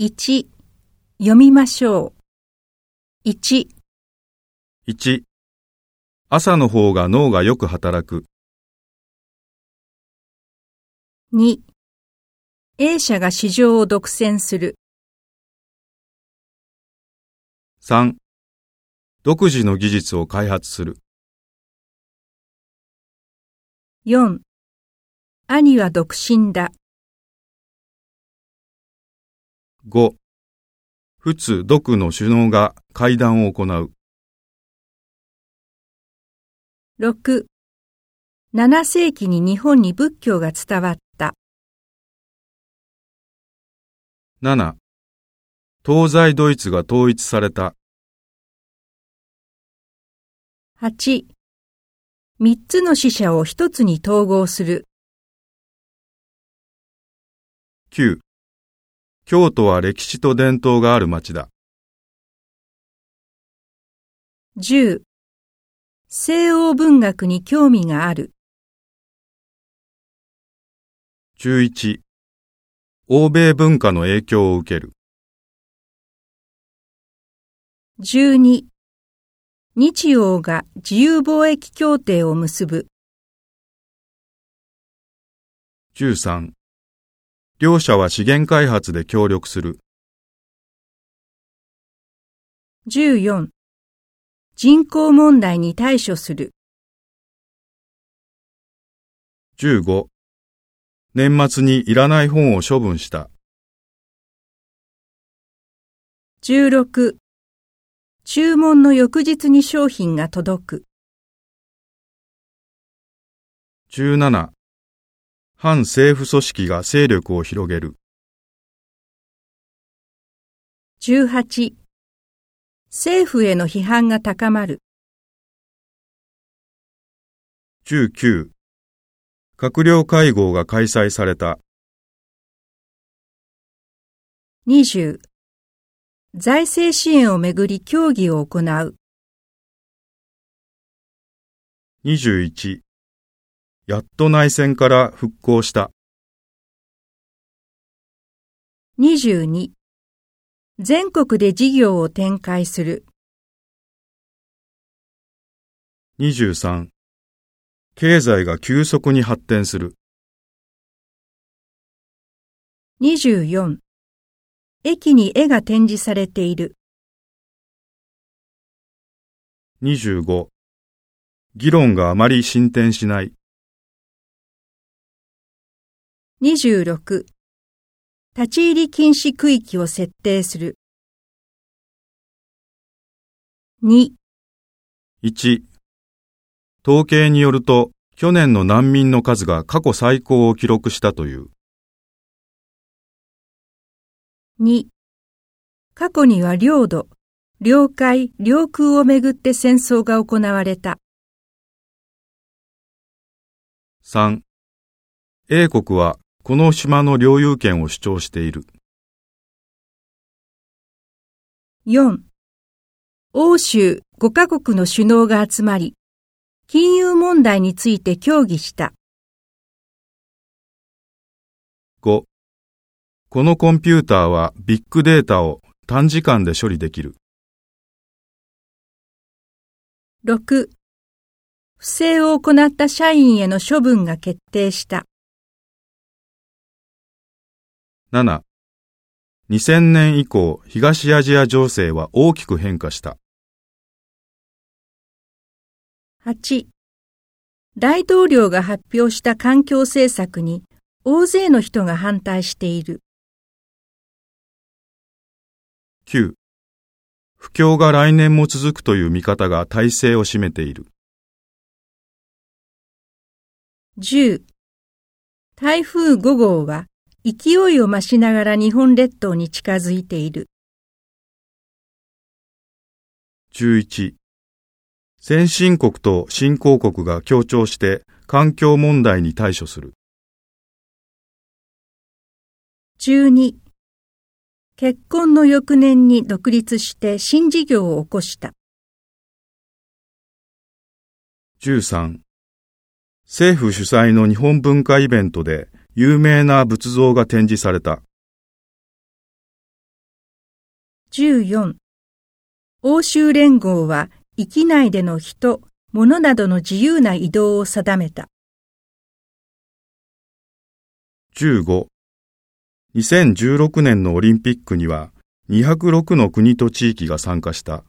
1読みましょう。1 1朝の方が脳がよく働く。2 A 社が市場を独占する。3独自の技術を開発する。4兄は独身だ。5仏独の首脳が会談を行う。6 7世紀に日本に仏教が伝わった。7東西ドイツが統一された。8 3つの死者を1つに統合する。9京都は歴史と伝統がある町だ。10西欧文学に興味がある。11欧米文化の影響を受ける。12日欧が自由貿易協定を結ぶ。13両者は資源開発で協力する。14人口問題に対処する。15年末にいらない本を処分した。16注文の翌日に商品が届く。17反政府組織が勢力を広げる。18政府への批判が高まる。19閣僚会合が開催された。20財政支援をめぐり協議を行う。21やっと内戦から復興した。22全国で事業を展開する。23経済が急速に発展する。24駅に絵が展示されている。25議論があまり進展しない。26立ち入り禁止区域を設定する。2 1統計によると去年の難民の数が過去最高を記録したという。2過去には領土、領海、領空をめぐって戦争が行われた。3. A 国はこの島の領有権を主張している。4欧州5カ国の首脳が集まり、金融問題について協議した。5. このコンピューターはビッグデータを短時間で処理できる。6不正を行った社員への処分が決定した。7. 2000年以降、東アジア情勢は大きく変化した。8大統領が発表した環境政策に大勢の人が反対している。9. 不況が来年も続くという見方が大勢を占めている。10台風5号は勢いを増しながら日本列島に近づいている。11. 先進国と新興国が協調して環境問題に対処する。12結婚の翌年に独立して新事業を起こした。13. 政府主催の日本文化イベントで有名な仏像が展示された。14欧州連合は域内での人、物などの自由な移動を定めた。15。2016年のオリンピックには206の国と地域が参加した。